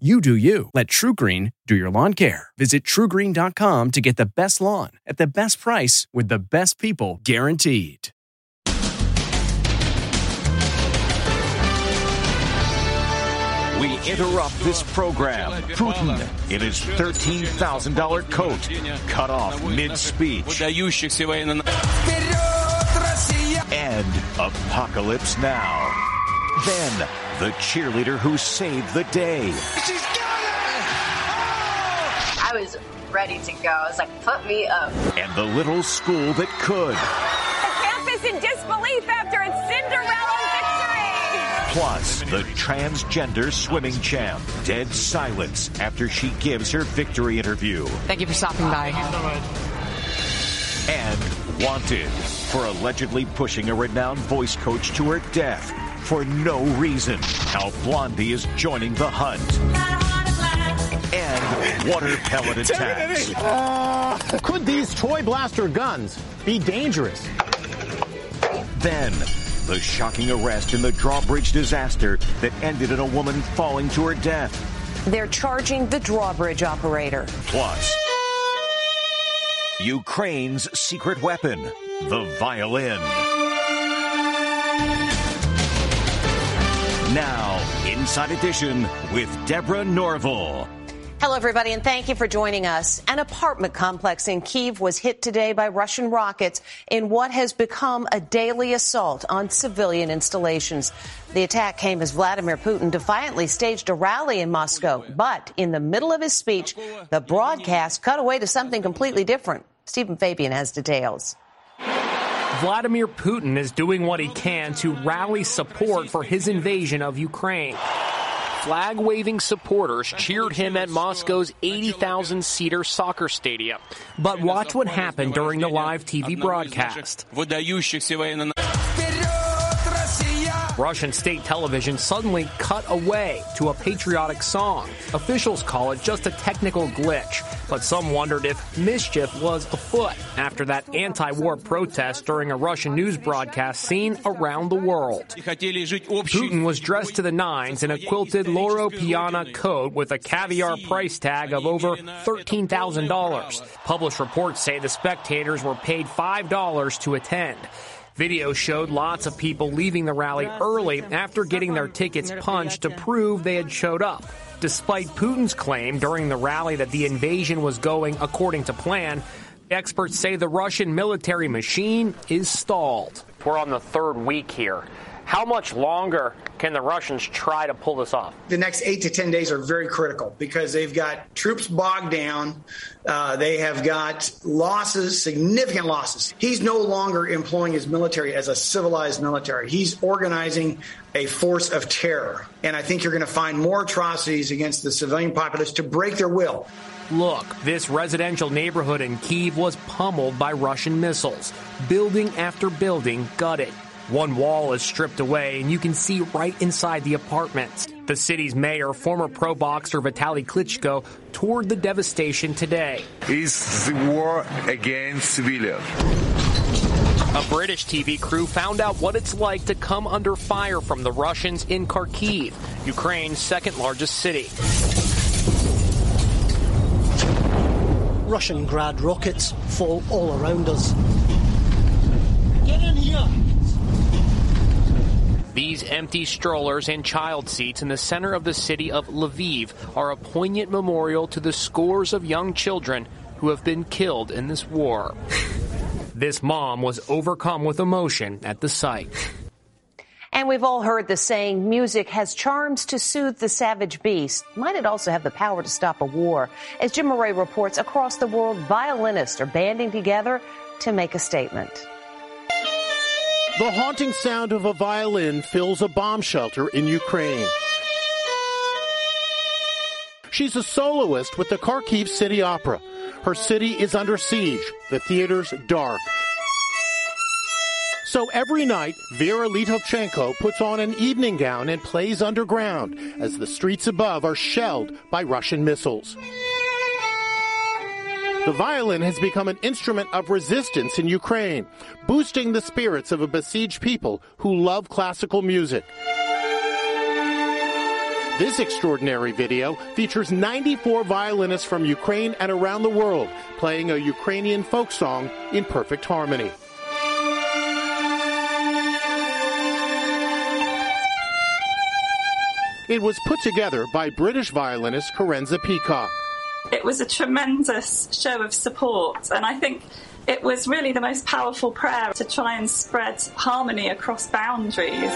You do you. Let TruGreen do your lawn care. Visit trugreen.com to get the best lawn at the best price with the best people guaranteed. We interrupt this program. Putin in his $13,000 coat, cut off mid-speech. And Apocalypse Now. Then, the cheerleader who saved the day. I was ready to go. I was like, put me up. And the little school that could. The campus in disbelief after its Cinderella victory. Plus, the transgender swimming champ. Dead silence after she gives her victory interview. Thank you for stopping by. And wanted for allegedly pushing a renowned voice coach to her death for no reason. How Blondie is joining the hunt. And water pellet attacks. Uh, could these toy blaster guns be dangerous? Then, the shocking arrest in the drawbridge disaster that ended in a woman falling to her death. They're charging the drawbridge operator. Plus, Ukraine's secret weapon, the violin. Now, Inside Edition with Deborah Norville. Hello, everybody, and thank you for joining us. An apartment complex in Kiev was hit today by Russian rockets in what has become a daily assault on civilian installations. The attack came as Vladimir Putin defiantly staged a rally in Moscow, but in the middle of his speech, the broadcast cut away to something completely different. Steven Fabian has details. Vladimir Putin is doing what he can to rally support for his invasion of Ukraine. Flag waving supporters cheered him at Moscow's 80,000 seater soccer stadium. But watch what happened during the live TV broadcast. Russian state television suddenly cut away to a patriotic song. Officials call it just a technical glitch, but some wondered if mischief was afoot after that anti-war protest during a Russian news broadcast seen around the world. Putin was dressed to the nines in a quilted Loro Piana coat with a caviar price tag of over $13,000. Published reports say the spectators were paid $5 to attend. Video showed lots of people leaving the rally early after getting their tickets punched to prove they had showed up. Despite Putin's claim during the rally that the invasion was going according to plan, experts say the Russian military machine is stalled. We're on the third week here. How much longer can the Russians try to pull this off? The next eight to 10 days are very critical because they've got troops bogged down. Uh, they have got losses, significant losses. He's no longer employing his military as a civilized military. He's organizing a force of terror. And I think you're going to find more atrocities against the civilian populace to break their will. Look, this residential neighborhood in Kiev was pummeled by Russian missiles. Building after building gutted. One wall is stripped away, and you can see right inside the apartments. The city's mayor, former pro boxer Vitaly Klitschko, toured the devastation today. It's the war against civilians. A British TV crew found out what it's like to come under fire from the Russians in Kharkiv, Ukraine's second largest city. Russian Grad rockets fall all around us. Get in here! These empty strollers and child seats in the center of the city of Lviv are a poignant memorial to the scores of young children who have been killed in this war. this mom was overcome with emotion at the sight. And we've all heard the saying, music has charms to soothe the savage beast. Might it also have the power to stop a war? As Jim Moret reports, across the world, violinists are banding together to make a statement. The haunting sound of a violin fills a bomb shelter in Ukraine. She's a soloist with the Kharkiv City Opera. Her city is under siege, the theater's dark. So every night, Vera Lytovchenko puts on an evening gown and plays underground as the streets above are shelled by Russian missiles. The violin has become an instrument of resistance in Ukraine, boosting the spirits of a besieged people who love classical music. This extraordinary video features 94 violinists from Ukraine and around the world playing a Ukrainian folk song in perfect harmony. It was put together by British violinist Karenza Peacock. It was a tremendous show of support, and I think it was really the most powerful prayer to try and spread harmony across boundaries.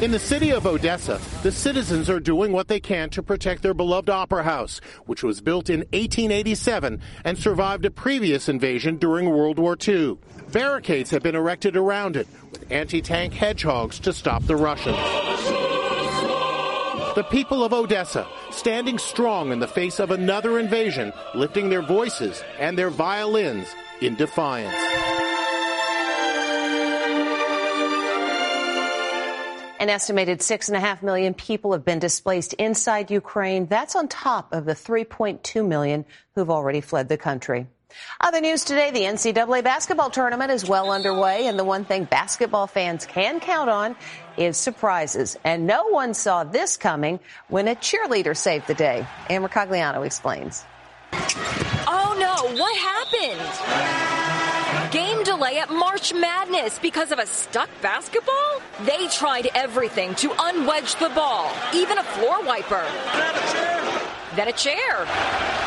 In the city of Odessa, the citizens are doing what they can to protect their beloved opera house, which was built in 1887 and survived a previous invasion during World War II. Barricades have been erected around it with anti-tank hedgehogs to stop the Russians. The people of Odessa, standing strong in the face of another invasion, lifting their voices and their violins in defiance. An estimated 6.5 million people have been displaced inside Ukraine. That's on top of the 3.2 million who've already fled the country. Other news today, the NCAA basketball tournament is well underway, and the one thing basketball fans can count on is surprises. And no one saw this coming when a cheerleader saved the day. Amber Cagliano explains. Oh no, what happened? Game delay at March Madness because of a stuck basketball? They tried everything to unwedge the ball, even a floor wiper. Then a chair.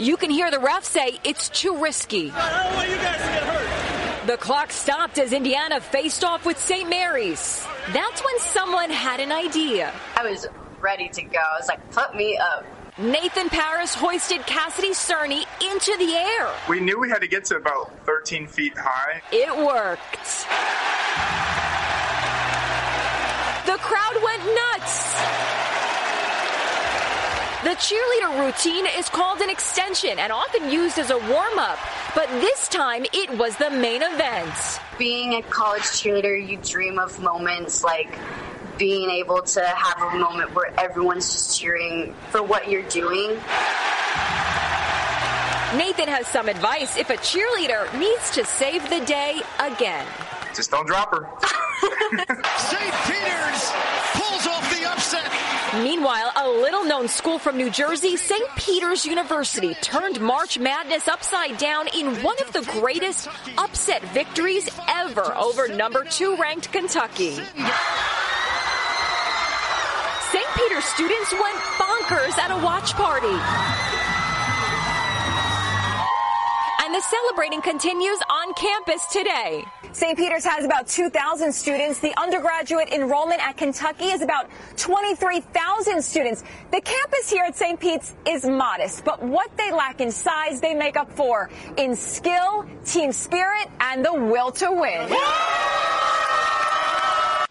You can hear the ref say it's too risky. To The clock stopped as Indiana faced off with St. Mary's. That's when someone had an idea. I was ready to go. I was like, put me up. Nathan Paris hoisted Cassidy Cerny into the air. We knew we had to get to about 13 feet high. It worked. The crowd went nuts. The cheerleader routine is called an extension and often used as a warm up, but this time it was the main event. Being a college cheerleader, you dream of moments like being able to have a moment where everyone's just cheering for what you're doing. Nathan has some advice if a cheerleader needs to save the day again. Just don't drop her. St. Peter's Meanwhile, a little known school from New Jersey, St. Peter's University, turned March Madness upside down in one of the greatest upset victories ever over number two ranked Kentucky. St. Peter's students went bonkers at a watch party. The celebrating continues on campus today. St. Peter's has about 2,000 students. The undergraduate enrollment at Kentucky is about 23,000 students. The campus here at St. Pete's is modest, but what they lack in size, they make up for in skill, team spirit, and the will to win.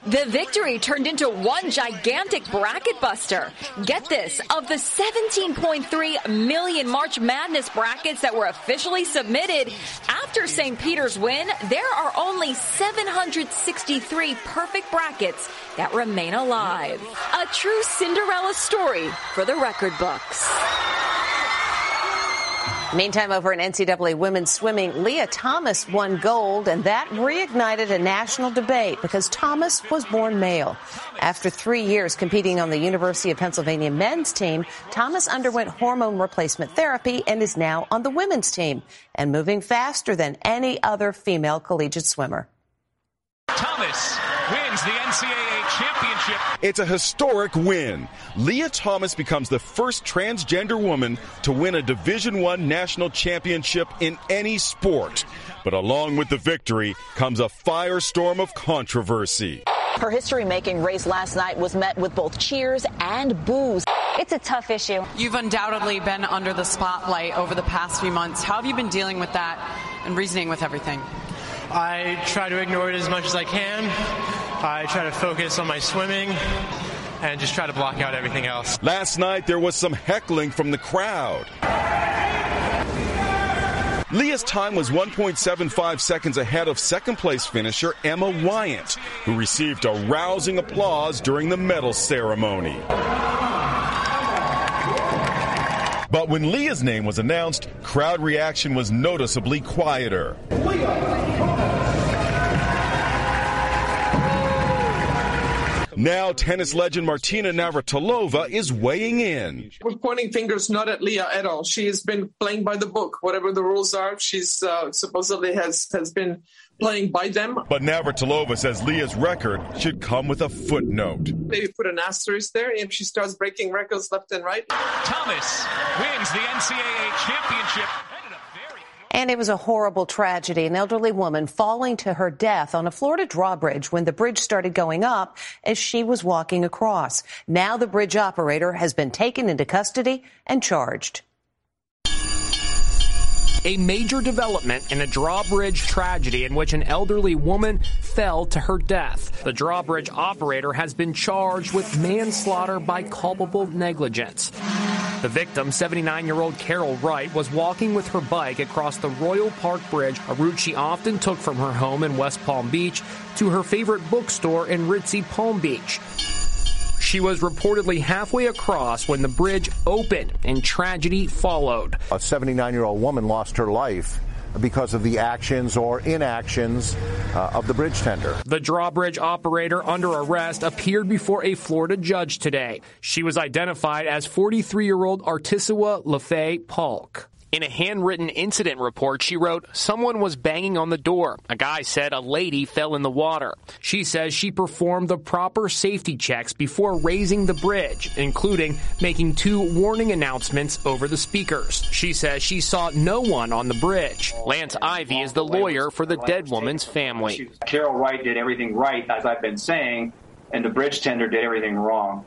The victory turned into one gigantic bracket buster. Get this, of the 17.3 million March Madness brackets that were officially submitted after St. Peter's win, there are only 763 perfect brackets that remain alive. A true Cinderella story for the record books. Meantime, over in NCAA women's swimming, Lia Thomas won gold, and that reignited a national debate because Thomas was born male. After three years competing on the University of Pennsylvania men's team, Thomas underwent hormone replacement therapy and is now on the women's team and moving faster than any other female collegiate swimmer. Thomas wins the NCAA championship. It's a historic win. Lia Thomas becomes the first transgender woman to win a Division One national championship in any sport. But along with the victory comes a firestorm of controversy. Her history making race last night was met with both cheers and boos. It's a tough issue. You've undoubtedly been under the spotlight over the past few months. How have you been dealing with that and reasoning with everything? I try to ignore it as much as I can. I try to focus on my swimming and just try to block out everything else. Last night, there was some heckling from the crowd. Lia's time was 1.75 seconds ahead of second place finisher Emma Weyant, who received a rousing applause during the medal ceremony. But when Lia's name was announced, crowd reaction was noticeably quieter. Now, tennis legend Martina Navratilova is weighing in. We're pointing fingers not at Lia at all. She has been playing by the book. Whatever the rules are, she's uh, supposedly has has been playing by them. But Navratilova says Lia's record should come with a footnote. Maybe put an asterisk there if she starts breaking records left and right. Thomas wins the NCAA championship. And it was a horrible tragedy. An elderly woman falling to her death on a Florida drawbridge when the bridge started going up as she was walking across. Now the bridge operator has been taken into custody and charged. A major development in a drawbridge tragedy in which an elderly woman fell to her death. The drawbridge operator has been charged with manslaughter by culpable negligence. The victim, 79 year old Carol Wright, was walking with her bike across the Royal Park Bridge, a route she often took from her home in West Palm Beach to her favorite bookstore in ritzy Palm Beach. She was reportedly halfway across when the bridge opened and tragedy followed. A 79 year old woman lost her life because of the actions or inactions uh, of the bridge tender. The drawbridge operator under arrest appeared before a Florida judge today. She was identified as 43 year old Artisua LaFay Polk. In a handwritten incident report, she wrote, Someone was banging on the door. A guy said a lady fell in the water. She says she performed the proper safety checks before raising the bridge, including making two warning announcements over the speakers. She says she saw no one on the bridge. Lance Ivy is the lawyer for the dead woman's family. Carol Wright did everything right, as I've been saying, and the bridge tender did everything wrong.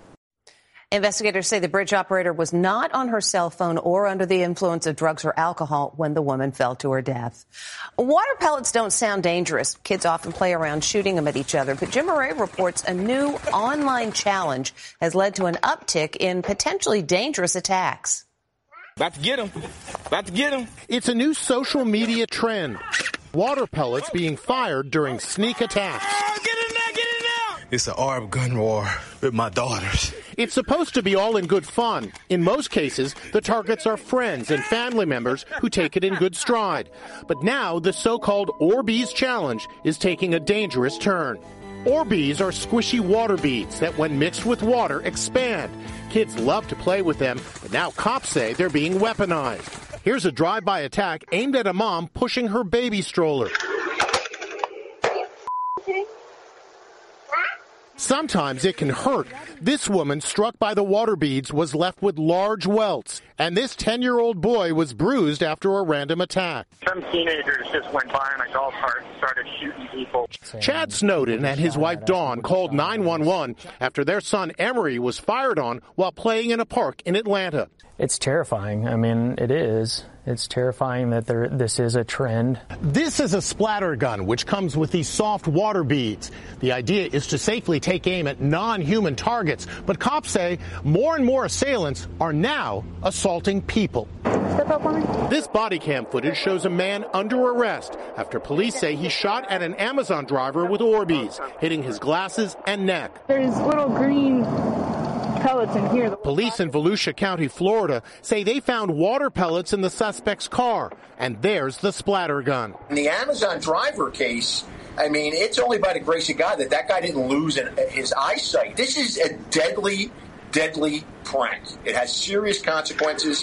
Investigators say the bridge operator was not on her cell phone or under the influence of drugs or alcohol when the woman fell to her death. Water pellets don't sound dangerous. Kids often play around shooting them at each other. But Jim Moret reports a new online challenge has led to an uptick in potentially dangerous attacks. About to get him. About to get him. It's a new social media trend. Water pellets being fired during sneak attacks. It's an armed gun war with my daughters. It's supposed to be all in good fun. In most cases, the targets are friends and family members who take it in good stride. But now the so-called Orbeez challenge is taking a dangerous turn. Orbeez are squishy water beads that when mixed with water expand. Kids love to play with them, but now cops say they're being weaponized. Here's a drive-by attack aimed at a mom pushing her baby stroller. Sometimes it can hurt. This woman struck by the water beads was left with large welts, and this 10 year old boy was bruised after a random attack. Some teenagers just went by on a golf cart and started shooting people. Chad Snowden and his wife Dawn called 911 after their son Emery was fired on while playing in a park in Atlanta. It's terrifying. I mean, it is. It's terrifying that there, this is a trend. This is a splatter gun, which comes with these soft water beads. The idea is to safely take aim at non-human targets, but cops say more and more assailants are now assaulting people. This body cam footage shows a man under arrest after police say he shot at an Amazon driver with Orbeez, hitting his glasses and neck. There's little green pellets in here. Police in Volusia County, Florida, say they found water pellets in the suspect's car, and there's the splatter gun. In the Amazon driver case, I mean, it's only by the grace of God that that guy didn't lose his eyesight. This is a deadly, deadly prank. It has serious consequences.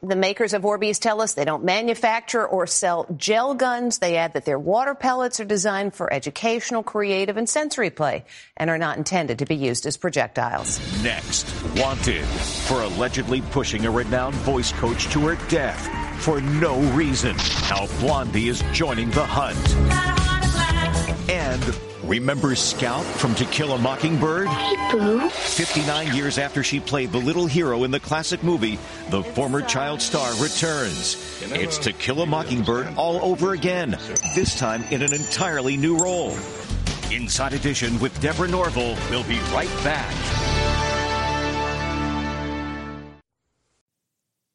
The makers of Orbeez tell us they don't manufacture or sell gel guns. They add that their water pellets are designed for educational, creative, and sensory play and are not intended to be used as projectiles. Next, wanted for allegedly pushing a renowned voice coach to her death for no reason. How Blondie is joining the hunt. And Remember Scout from To Kill a Mockingbird? Hey, Boo. 59 years after she played the little hero in the classic movie, the former child star returns. It's To Kill a Mockingbird all over again, this time in an entirely new role. Inside Edition with Deborah Norville will be right back.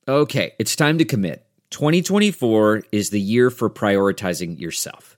Okay, it's time to commit. 2024 is the year for prioritizing yourself.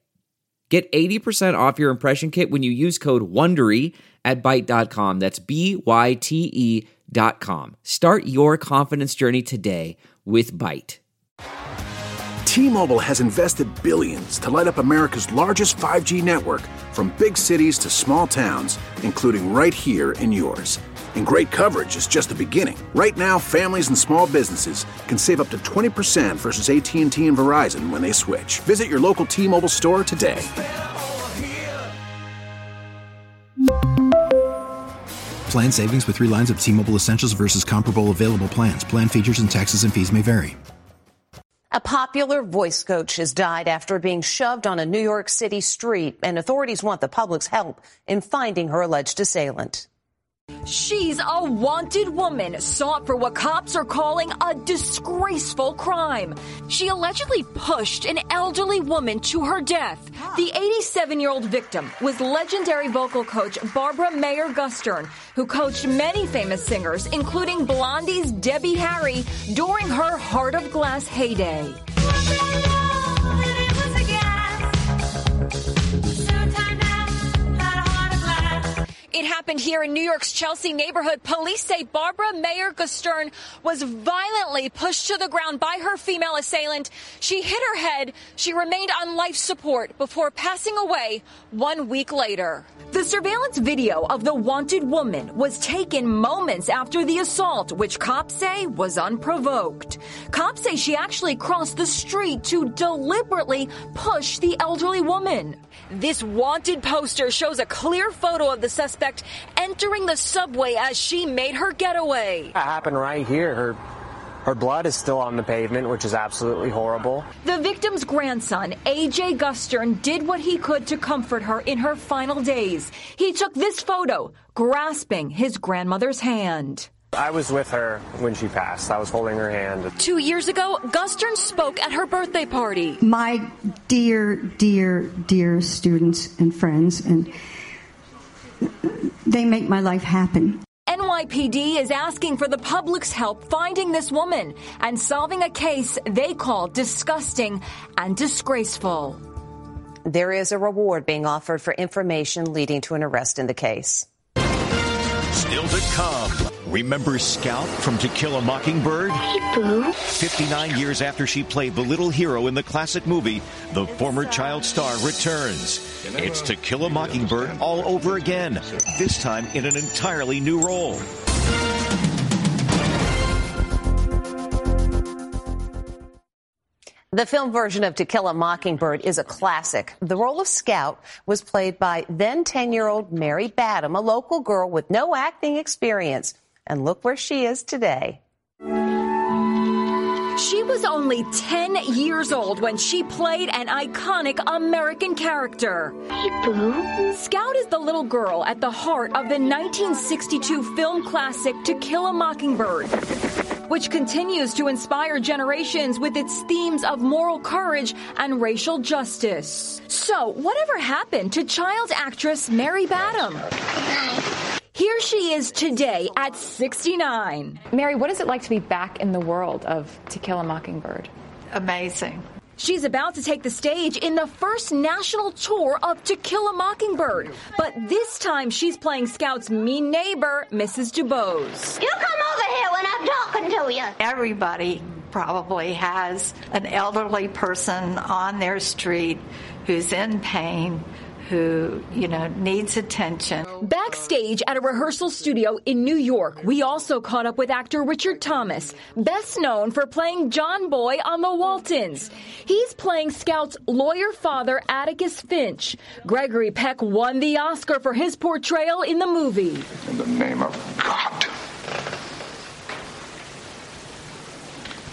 Get 80% off your impression kit when you use code WONDERY at Byte.com. That's B-Y-T-E dot com. Start your confidence journey today with Byte. T-Mobile has invested billions to light up America's largest 5G network from big cities to small towns, including right here in yours. And great coverage is just the beginning. Right now, families and small businesses can save up to 20% versus AT&T and Verizon when they switch. Visit your local T-Mobile store today. Plan savings with 3 lines of T-Mobile Essentials versus comparable available plans. Plan features and taxes and fees may vary. A popular voice coach has died after being shoved on a New York City street, and authorities want the public's help in finding her alleged assailant. She's a wanted woman sought for what cops are calling a disgraceful crime. She allegedly pushed an elderly woman to her death. The 87 year old victim was legendary vocal coach Barbara Maier Gustern, who coached many famous singers, including Blondie's Debbie Harry, during her Heart of Glass heyday. It happened here in New York's Chelsea neighborhood. Police say Barbara Maier Gustern was violently pushed to the ground by her female assailant. She hit her head. She remained on life support before passing away one week later. The surveillance video of the wanted woman was taken moments after the assault, which cops say was unprovoked. Cops say she actually crossed the street to deliberately push the elderly woman. This wanted poster shows a clear photo of the suspect entering the subway as she made her getaway. That happened right here. Her her blood is still on the pavement, which is absolutely horrible. The victim's grandson, AJ Gustern, did what he could to comfort her in her final days. He took this photo, grasping his grandmother's hand. I was with her when she passed. I was holding her hand. Two years ago, Gustern spoke at her birthday party. My dear, dear, dear students and friends, and they make my life happen. NYPD is asking for the public's help finding this woman and solving a case they call disgusting and disgraceful. There is a reward being offered for information leading to an arrest in the case. Still to come. Remember Scout from To Kill a Mockingbird? Hey, Boo. 59 years after she played the little hero in the classic movie, the former child star returns. It's To Kill a Mockingbird all over again, this time in an entirely new role. The film version of To Kill a Mockingbird is a classic. The role of Scout was played by then 10 year old Mary Badham, a local girl with no acting experience. And look where she is today. She was only 10 years old when she played an iconic American character. Hey, Boo. Scout is the little girl at the heart of the 1962 film classic To Kill a Mockingbird, which continues to inspire generations with its themes of moral courage and racial justice. So, whatever happened to child actress Mary Badham? Here she is today at 69. Mary, what is it like to be back in the world of To Kill a Mockingbird? Amazing. She's about to take the stage in the first national tour of To Kill a Mockingbird. But this time she's playing Scout's mean neighbor, Mrs. DuBose. You come over here when I'm talking to you. Everybody probably has an elderly person on their street who's in pain, who, you know, needs attention. Backstage at a rehearsal studio in New York, we also caught up with actor Richard Thomas, best known for playing John Boy on The Waltons. He's playing Scout's lawyer father, Atticus Finch. Gregory Peck won the Oscar for his portrayal in the movie. In the name of God,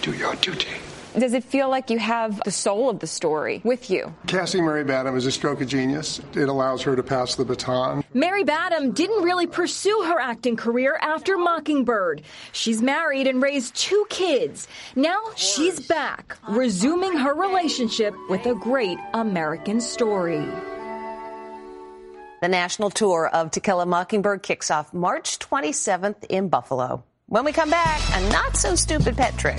do your duty. Does it feel like you have the soul of the story with you? Cassie Murray Badham is a stroke of genius. It allows her to pass the baton. Mary Badham didn't really pursue her acting career after Mockingbird. She's married and raised two kids. Now she's back, resuming her relationship with a great American story. The national tour of To Kill a Mockingbird kicks off March 27th in Buffalo. When we come back, a not so stupid pet trick.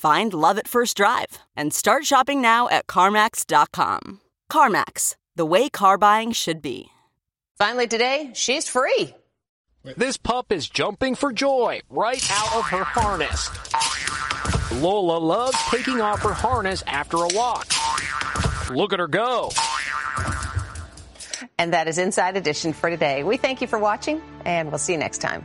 Find love at first drive and start shopping now at CarMax.com. CarMax, the way car buying should be. Finally, today, she's free. This pup is jumping for joy right out of her harness. Lola loves taking off her harness after a walk. Look at her go. And that is Inside Edition for today. We thank you for watching, and we'll see you next time.